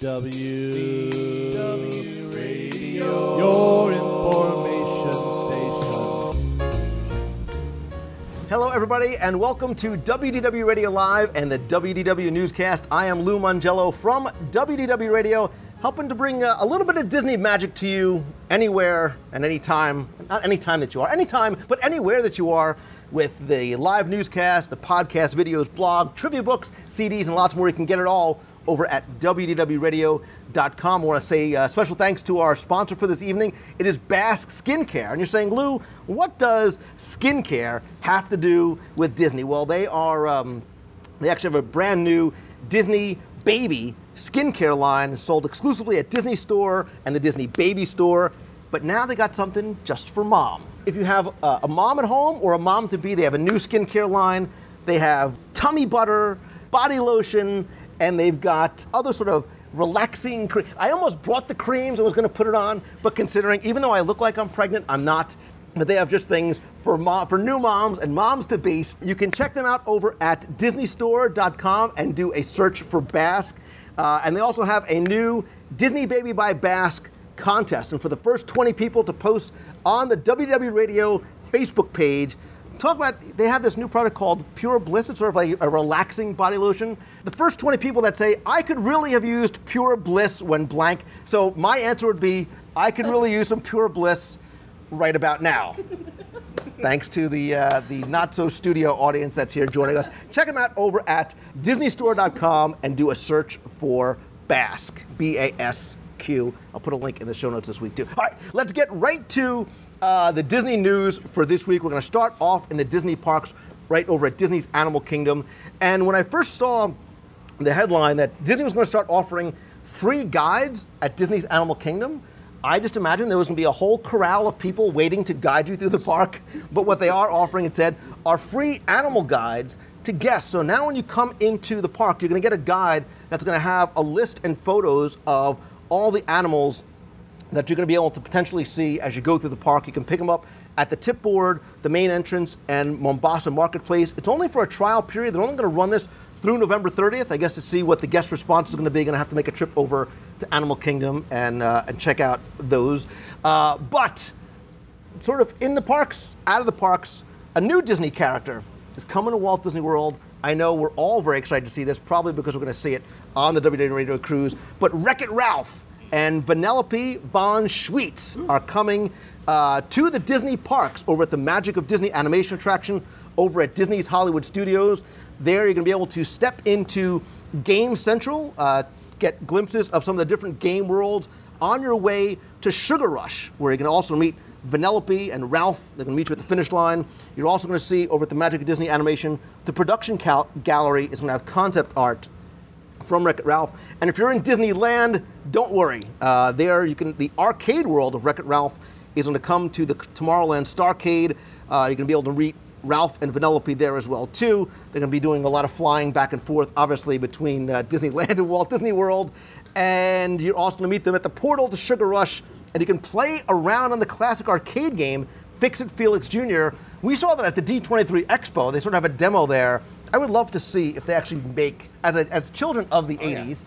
DW Radio, your information station. Hello, everybody, and welcome to WDW Radio Live and the WDW Newscast. I am Lou Mongello from WDW Radio, helping to bring uh, a little bit of Disney magic to you anywhere and anytime. Not anytime that you are, anytime, but anywhere that you are with the live newscast, the podcast, videos, blog, trivia books, CDs, and lots more. You can get it all over at WDWRadio.com. I want to say uh, special thanks to our sponsor for this evening. It is Basq Skincare. And you're saying, Lou, what does skincare have to do with Disney? Well, they are, um, they actually have a brand new Disney baby skincare line sold exclusively at Disney Store and the Disney Baby Store. But now they got something just for mom. If you have a, a mom at home or a mom to be, they have a new skincare line. They have tummy butter, body lotion, and they've got other sort of relaxing cream. I almost brought the creams and was going to put it on, but considering, even though I look like I'm pregnant, I'm not. But they have just things for for new moms and moms to be. You can check them out over at DisneyStore.com and do a search for Basq. Uh, and they also have a new Disney Baby by Basq contest. And for the first 20 people to post on the WW Radio Facebook page, talk about they have this new product called Pure Bliss. It's sort of like a relaxing body lotion. The first 20 people that say I could really have used Pure Bliss when blank. So my answer would be I could really use some Pure Bliss right about now. Thanks to the uh, the not so studio audience that's here joining us. Check them out over at DisneyStore.com and do a search for Basq. B A S Q. I'll put a link in the show notes this week too. All right, let's get right to uh, the Disney news for this week. We're going to start off in the Disney parks right over at Disney's Animal Kingdom. And when I first saw the headline that Disney was going to start offering free guides at Disney's Animal Kingdom, I just imagined there was going to be a whole corral of people waiting to guide you through the park. But what they are offering, it said, are free animal guides to guests. So now when you come into the park, you're going to get a guide that's going to have a list and photos of all the animals that you're going to be able to potentially see as you go through the park. You can pick them up at the tip board, the main entrance, and Mombasa Marketplace. It's only for a trial period. They're only going to run this through November 30th, I guess, to see what the guest response is going to be. Going to have to make a trip over to Animal Kingdom and uh, and check out those. Uh, but sort of in the parks, out of the parks, a new Disney character is coming to Walt Disney World. I know we're all very excited to see this, probably because we're going to see it on the WW Radio Cruise. But Wreck It Ralph and Vanellope von Schweetz are coming uh, to the Disney parks over at the Magic of Disney animation attraction over at Disney's Hollywood Studios. There, you're going to be able to step into Game Central, uh, get glimpses of some of the different game worlds on your way to Sugar Rush, where you can also meet Vanellope and Ralph. They're going to meet you at the finish line. You're also going to see over at the Magic of Disney Animation, the production cal- gallery is going to have concept art from Wreck-It Ralph. And if you're in Disneyland, don't worry. Uh, there, you can the arcade world of Wreck-It Ralph is going to come to the Tomorrowland Starcade. Uh, you're going to be able to meet Ralph and Vanellope there as well too. They're going to be doing a lot of flying back and forth, obviously between uh, Disneyland and Walt Disney World. And you're also going to meet them at the portal to Sugar Rush, and you can play around on the classic arcade game Fix It Felix Jr. We saw that at the D23 Expo. They sort of have a demo there I would love to see if they actually make, as, a, as children of the Oh, yeah. 80s,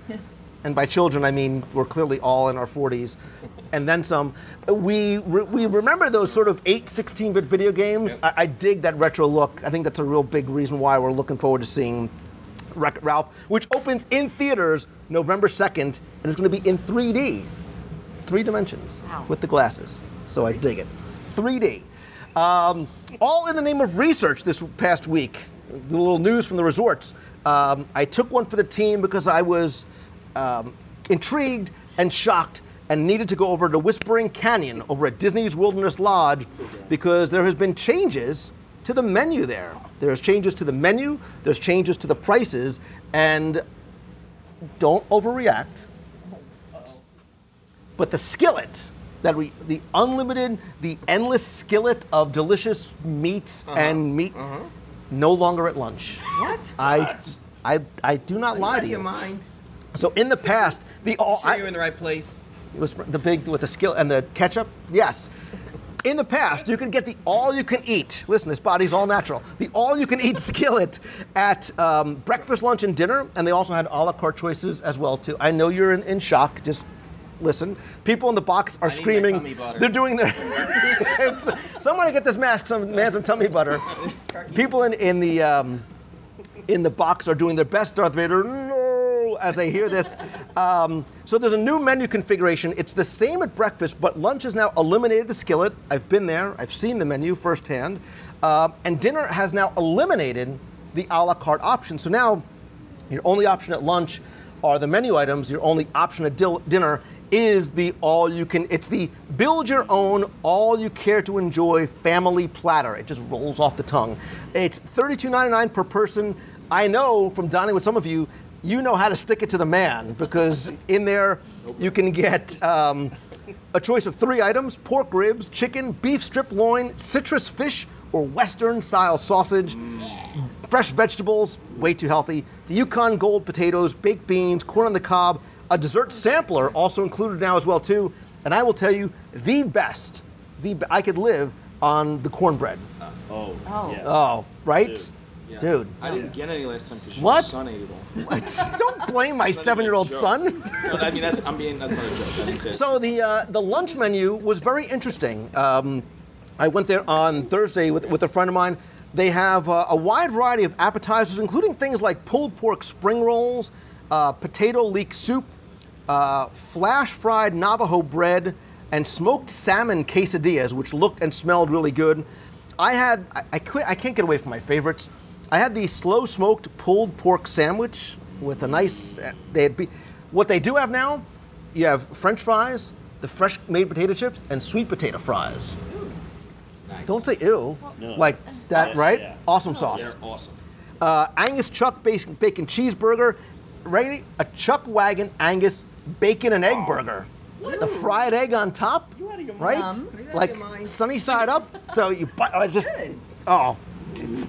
and by children I mean we're clearly all in our 40s, and then some, we, re- we remember those sort of 8, 16 bit video games. I, I dig that retro look. I think that's a real big reason why we're looking forward to seeing Wreck It Ralph, which opens in theaters November 2nd, and it's going to be in 3D, three dimensions Wow. with the glasses. So I dig it. 3D. Um, all in the name of research this past week. The little news from the resorts. Um, I took one for the team because I was um, intrigued and shocked and needed to go over to Whispering Canyon over at Disney's Wilderness Lodge because there has been changes to the menu there. There's changes to the menu, there's changes to the prices, and don't overreact. But the skillet that we, the unlimited, the endless skillet of delicious meats and meat, no longer at lunch. What? I, I, I do not you lie to you. mind? So in the past, the all Sure I- you're in the right place. it was the big with the skill and the ketchup. Yes. In the past, you could get the all-you-can-eat. Listen, this body's all natural. The all-you-can-eat skillet at um, breakfast, lunch, and dinner, and they also had a la carte choices as well too. I know you're in, in shock. Just listen. People in the box are screaming. They're doing their. Someone get this mask, some man some tummy butter. People in in the um, in the box are doing their best Darth Vader no as they hear this. Um, so there's a new menu configuration. It's the same at breakfast, but lunch has now eliminated the skillet. I've been there. I've seen the menu firsthand. Um, and dinner has now eliminated the a la carte option. So now your only option at lunch are the menu items. Your only option at dil- dinner is the all you can. It's the build your own, all you care to enjoy family platter. It just rolls off the tongue. It's $32.99 per person. I know from dining with some of you, you know how to stick it to the man because in there you can get. Um, a choice of three items pork ribs, chicken, beef strip loin, citrus fish, or Western style sausage, fresh vegetables, way too healthy, the Yukon Gold potatoes, baked beans, corn on the cob, a dessert sampler also included now as well too. And I will tell you, the best, the I could live on the cornbread. Oh. Oh. Yeah. Oh, right, Dude. Yeah. dude. I didn't get any last time because What? your son ate it all. Don't blame my Not even a seven-year-old son. No, I mean, that's, I'm being, that's not a joke. I it. So the uh, the lunch menu was very interesting. Um, I went there on Thursday with, with a friend of mine. They have uh, a wide variety of appetizers, including things like pulled pork spring rolls, uh, potato leek soup, uh, flash fried Navajo bread, and smoked salmon quesadillas, which looked and smelled really good. I had I, I, quit, I can't get away from my favorites. I had the slow smoked pulled pork sandwich with a nice. uh, They had be, what they do have now. You have French fries, the fresh made potato chips, and sweet potato fries. Don't say ew. No. Like that, Yes, right? yeah. Awesome sauce. They're awesome. Uh, Angus Chuck bacon, bacon cheeseburger, ready? A Chuck Wagon Angus bacon and egg burger. The fried egg on top, You out of your mind. right? Like sunny side up. So you bite. I just. Oh,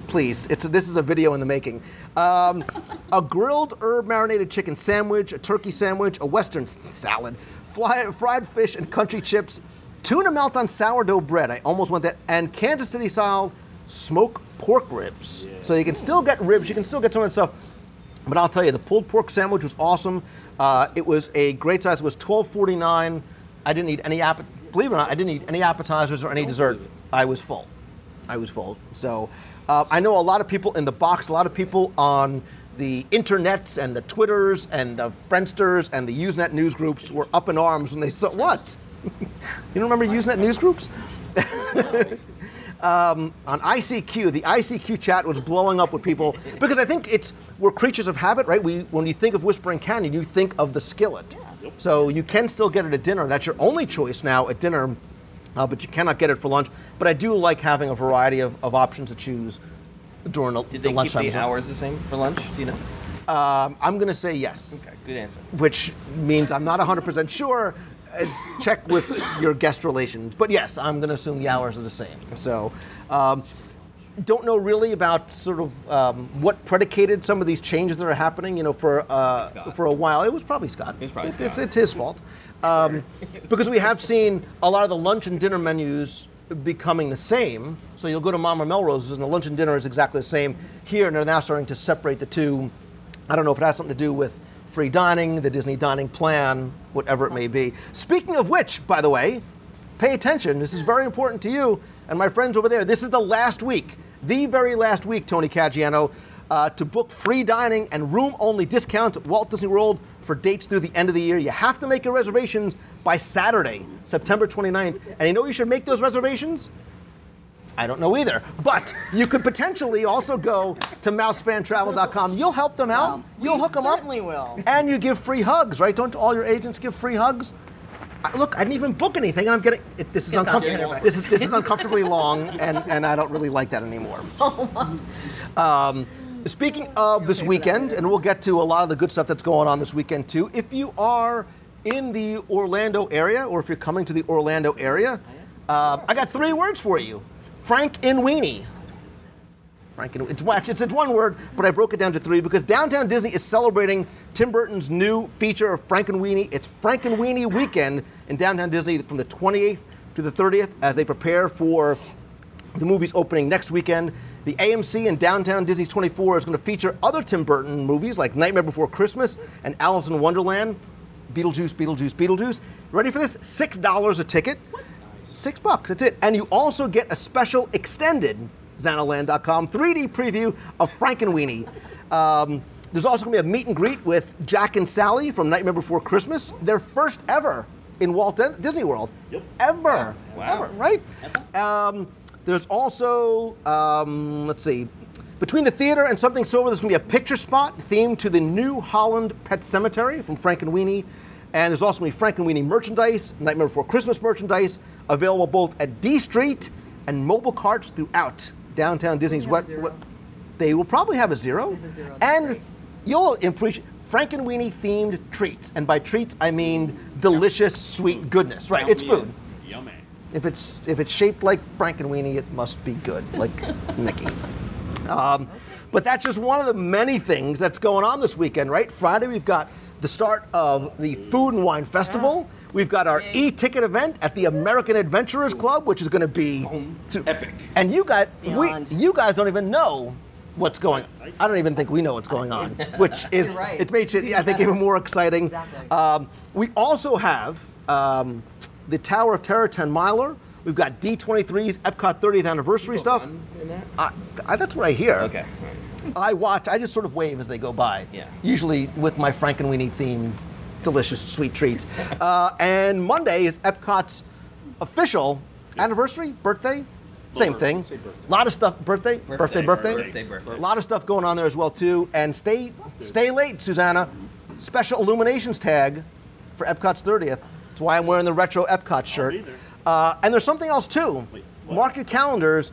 please! It's this is a video in the making. Um, a grilled herb marinated chicken sandwich, a turkey sandwich, a western salad, fly, fried fish and country chips, tuna melt on sourdough bread. I almost went that, and Kansas City style smoked pork ribs. So you can still get ribs. You can still get some of that stuff. But I'll tell you, the pulled pork sandwich was awesome. Uh, it was a great size. It was twelve forty nine. I didn't eat any app- believe it or not, I didn't eat any appetizers or any dessert. I was full. I was full. So uh, I know a lot of people in the box, a lot of people on the internets and the Twitters and the Friendsters and the Usenet news groups were up in arms when they saw what? you don't remember Usenet news groups? um, on ICQ, the ICQ chat was blowing up with people because I think it's we're creatures of habit, right? We when you think of Whispering Canyon, you think of the skillet. So you can still get it at dinner. That's your only choice now at dinner, uh, but you cannot get it for lunch. But I do like having a variety of, of options to choose during the, Did the they keep the hours the same for lunch? Do you know? Um, I'm going to say yes Okay, good answer. which means I'm not 100% sure. Uh, check with your guest relations. But yes, I'm going to assume the hours are the same. So, um, don't know really about sort of um, what predicated some of these changes that are happening. You know, for uh, for a while, it was probably Scott. was probably it's, it's, it's his fault um, because we have seen a lot of the lunch and dinner menus becoming the same. So you'll go to Mama Melrose's and the lunch and dinner is exactly the same. Here, and they're now starting to separate the two. I don't know if it has something to do with free dining, the Disney dining plan, whatever it may be. Speaking of which, by the way, pay attention. This is very important to you and my friends over there. This is the last week, the very last week, Tony Caggiano, uh, to book free dining and room only discounts at Walt Disney World for dates through the end of the year. You have to make your reservations by Saturday, September 29th. And you know you should make those reservations? I don't know either. But you could potentially also go to mousefantravel.com. You'll help them out. Well, You'll hook them up. certainly will. And you give free hugs, right? Don't all your agents give free hugs? I, look, I didn't even book anything, and I'm getting it, this is uncomfortable. This is this is uncomfortably long, and and I don't really like that anymore. Um, speaking of this weekend, and we'll get to a lot of the good stuff that's going on this weekend too. If you are in the Orlando area, or if you're coming to the Orlando area, uh, I got three words for you: Frank and Weenie. Frank and it's, actually, it's, it's one word, but I broke it down to three because Downtown Disney is celebrating Tim Burton's new feature of Frankenweenie. It's Frankenweenie weekend in Downtown Disney from the 28th to the 30th as they prepare for the movie's opening next weekend. The AMC in downtown Disney's 24 is going to feature other Tim Burton movies like Nightmare Before Christmas and Alice in Wonderland. Beetlejuice, Beetlejuice, Beetlejuice. Ready for this? Six dollars a ticket. Six bucks. That's it. And you also get a special extended Xanaland.com 3D preview of Frankenweenie. Um, there's also going to be a meet and greet with Jack and Sally from Nightmare Before Christmas. Their first ever in Walt Di- Disney World. Yep. Ever. Wow. Ever, right? Um, there's also, um, let's see, between the theater and something sober, there's going to be a picture spot themed to the New Holland Pet Cemetery from Frankenweenie. And there's also going to be Frankenweenie merchandise, Nightmare Before Christmas merchandise, available both at D Street and mobile carts throughout downtown Disney's have a zero. wet- They will probably have a zero. They have a zero, And great. you'll appreciate Frankenweenie themed treats. And by treats, I mean delicious, sweet goodness. Right, it's food. Yummy. If it's if it's shaped like Frankenweenie, it must be good, like Mickey. Um, but that's just one of the many things that's going on this weekend, right? Friday we've got the start of the Food and Wine Festival. We've got our e-ticket event at the American Adventurers Club, which is going to be Epic. And you guys, we, you guys don't even know what's going. On. I don't even think we know what's going on, which is right. it makes it I think even more exciting. Exactly. Um, we also have um, the Tower of Terror 10 miler. We've got D23's Epcot 30th anniversary stuff. In that? I, I, that's what I hear. Okay. I watch. I just sort of wave as they go by. Yeah. Usually with my Frankenweenie themed delicious sweet treats. Uh, and Monday is Epcot's official anniversary, birthday, same Birthday, thing. A lot of stuff. Birthday, birthday, birthday. Birthday, birthday. birthday. A lot of stuff going on there as well too. And stay, stay late, Susanna. Special illuminations tag for Epcot's 30th. That's why I'm wearing the retro Epcot shirt. Uh, and there's something else too. Wait? Mark your calendars.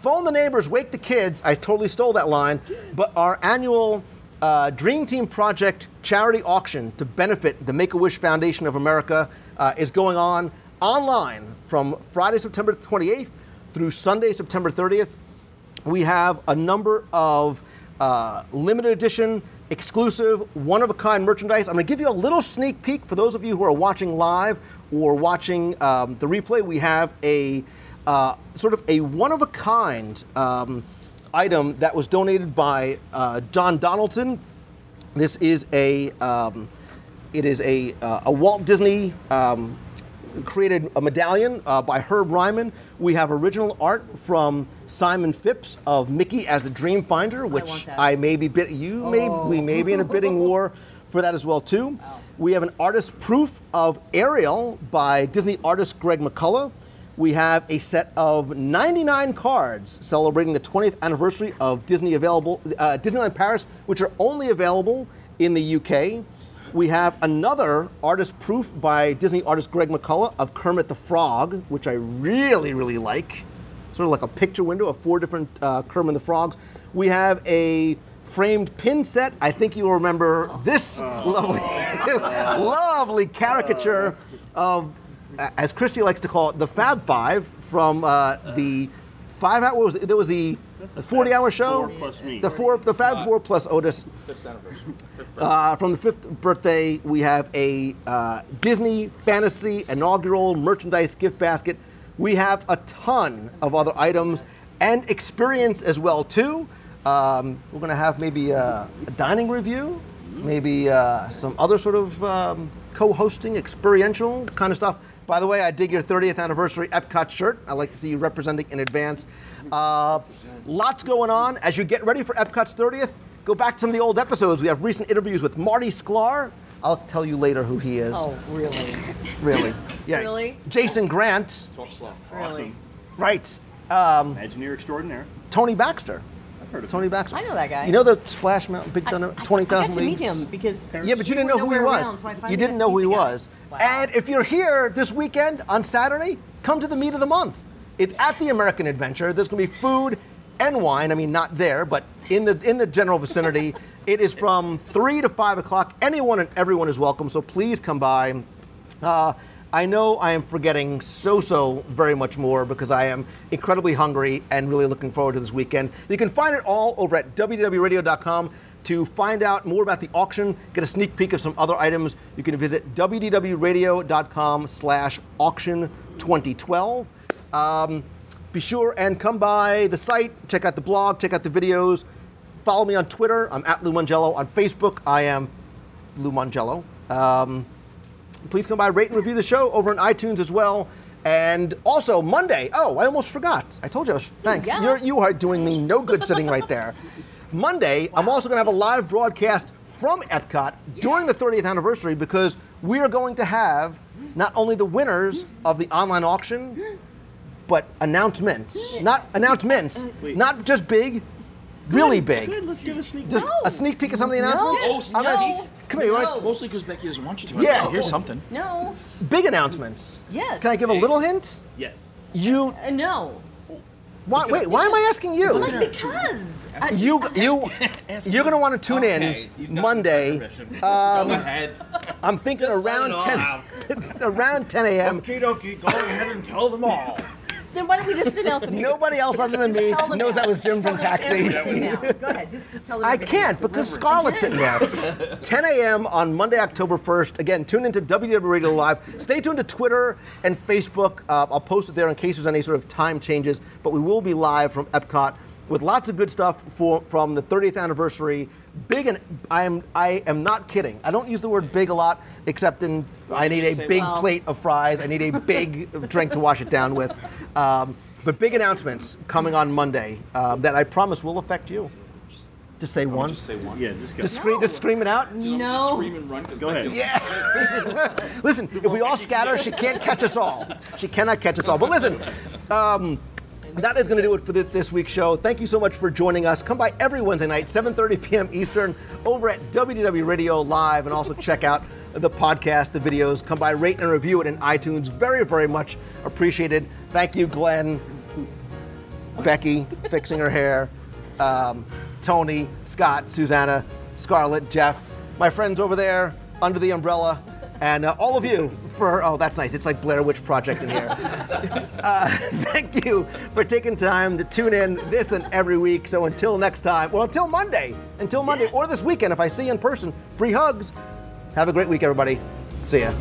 Phone the neighbors, wake the kids. I totally stole that line. But our annual uh, Dream Team Project charity auction to benefit the Make a Wish Foundation of America uh, is going on online from Friday, September 28th through Sunday, September 30th. We have a number of uh, limited edition, exclusive, one of a kind merchandise. I'm going to give you a little sneak peek for those of you who are watching live or watching um, the replay. We have a uh, sort of a one of a kind um, item that was donated by uh, John Donaldson. This is a um, it is a, uh, a Walt Disney um, created a medallion uh, by Herb Ryman. We have original art from Simon Phipps of Mickey as the Dream Finder, which that. I, may be bid- you may we may be in a bidding war for that as well too. We have an artist proof of Ariel by Disney artist Greg McCullough. We have a set of 99 cards celebrating the 20th anniversary of Disney available uh, Disneyland Paris, which are only available in the UK. We have another artist proof by Disney artist Greg McCullough of Kermit the Frog, which I really, really like. Sort of like a picture window of four different uh, Kermit the Frogs. We have a framed pin set. I think you'll remember this lovely, lovely caricature of, as Christy likes to call it, the Fab Five from uh, the five hour. What was it? There was the, the 40 hour show. Four plus me. The four, the Fab Four plus Otis. Fifth anniversary. Uh, from the fifth birthday, we have a uh, Disney Fantasy inaugural merchandise gift basket. We have a ton of other items and experience as well too. Um, we're going to have maybe a, a dining review, maybe uh, some other sort of um, co-hosting, experiential kind of stuff. By the way, I dig your 30th anniversary Epcot shirt. I like to see you representing in advance. Uh, lots going on as you get ready for Epcot's 30th. Go back to some of the old episodes. We have recent interviews with Marty Sklar. I'll tell you later who he is. Oh, really? Really? Yeah. Really? Jason Grant. Talk slow. Really? Right. Um, Imagineer extraordinaire. Tony Baxter. I've heard of Tony. Baxter. I know that guy. You know the Splash Mountain Big Thunder, I- I- 20,000 I got to meet leagues? him because Yeah, but you didn't know who he was. Around, so you didn't know who he was. Wow. And if you're here this weekend on Saturday, come to the meet of the month. It's at the American Adventure. There's going to be food and wine. I mean, not there, but in the in the general vicinity. it is from three to five o'clock. Anyone and everyone is welcome. So please come by. Uh, I know I am forgetting so, so very much more because I am incredibly hungry and really looking forward to this weekend. You can find it all over at WDWRadio.com. To find out more about the auction, get a sneak peek of some other items, you can visit WDWRadio.com slash auction 2012. Um, be sure and come by the site, check out the blog, check out the videos. Follow me on Twitter. I'm at Lou Mongello. On Facebook, I am Lou Mongello. Um, please come by, rate and review the show over on iTunes as well. And also Monday. Oh, I almost forgot. I told you. I was, thanks. Yeah. You're, you are doing me no good sitting right there. Monday, I'm also going to have a live broadcast from Epcot during the 30th anniversary because we are going to have not only the winners of the online auction, but announcements. Not announcements. Not just big, really big. Good, let's give a sneak Just No. a sneak peek of some of the No. announcements. Oh, sneak no. peek? Come here, you no. want Mostly because Becky doesn't want you to. I Yeah. like to hear something. No. big announcements. Yes. Can I give a little hint? Yes. You Uh, no. why, wait? Why am I asking you? Like because. I- You you you're gonna want to tune Okay, in Monday. permission. Go ahead. I'm thinking Just around 10 around 10 a.m. Okie dokie, go ahead and tell them all. Then why don't we just announce it? Nobody else other than me knows that was Jim from Taxi. Go ahead. Just, just tell them. I can't because Scarlett's sitting there. 10 a.m. on Monday, October 1st. Again, tune into WW Radio Live. Stay tuned to Twitter and Facebook. Uh, I'll post it there in case there's any sort of time changes. But we will be live from Epcot with lots of good stuff for, from the 30th anniversary. Big and I am I am not kidding. I don't use the word big a lot, except in I need a big well. plate of fries. I need a big drink to wash it down with. Um, but big announcements coming on Monday uh, that I promise will affect you. Just say one. Just say one. Yeah, just go. Just scream, just scream it out. Just No. Scream and run. 'cause Go ahead. Yeah. listen, if we all scatter, she can't catch us all. She cannot catch us all. But listen, um, that is going to do it for this week's show. Thank you so much for joining us. Come by every Wednesday night, 7:30 p.m. Eastern, over at WDW Radio Live, and also check out the podcast, the videos. Come by, rate and review it in iTunes. Very, very much appreciated. Thank you, Glenn. Becky fixing her hair, um, Tony, Scott, Susanna, Scarlett, Jeff, my friends over there under the umbrella, and uh, all of you for, oh, that's nice. It's like Blair Witch Project in here. uh, thank you for taking time to tune in this and every week. So until next time, well, until Monday, until Monday, or this weekend, if I see you in person, free hugs. Have a great week, everybody. See ya.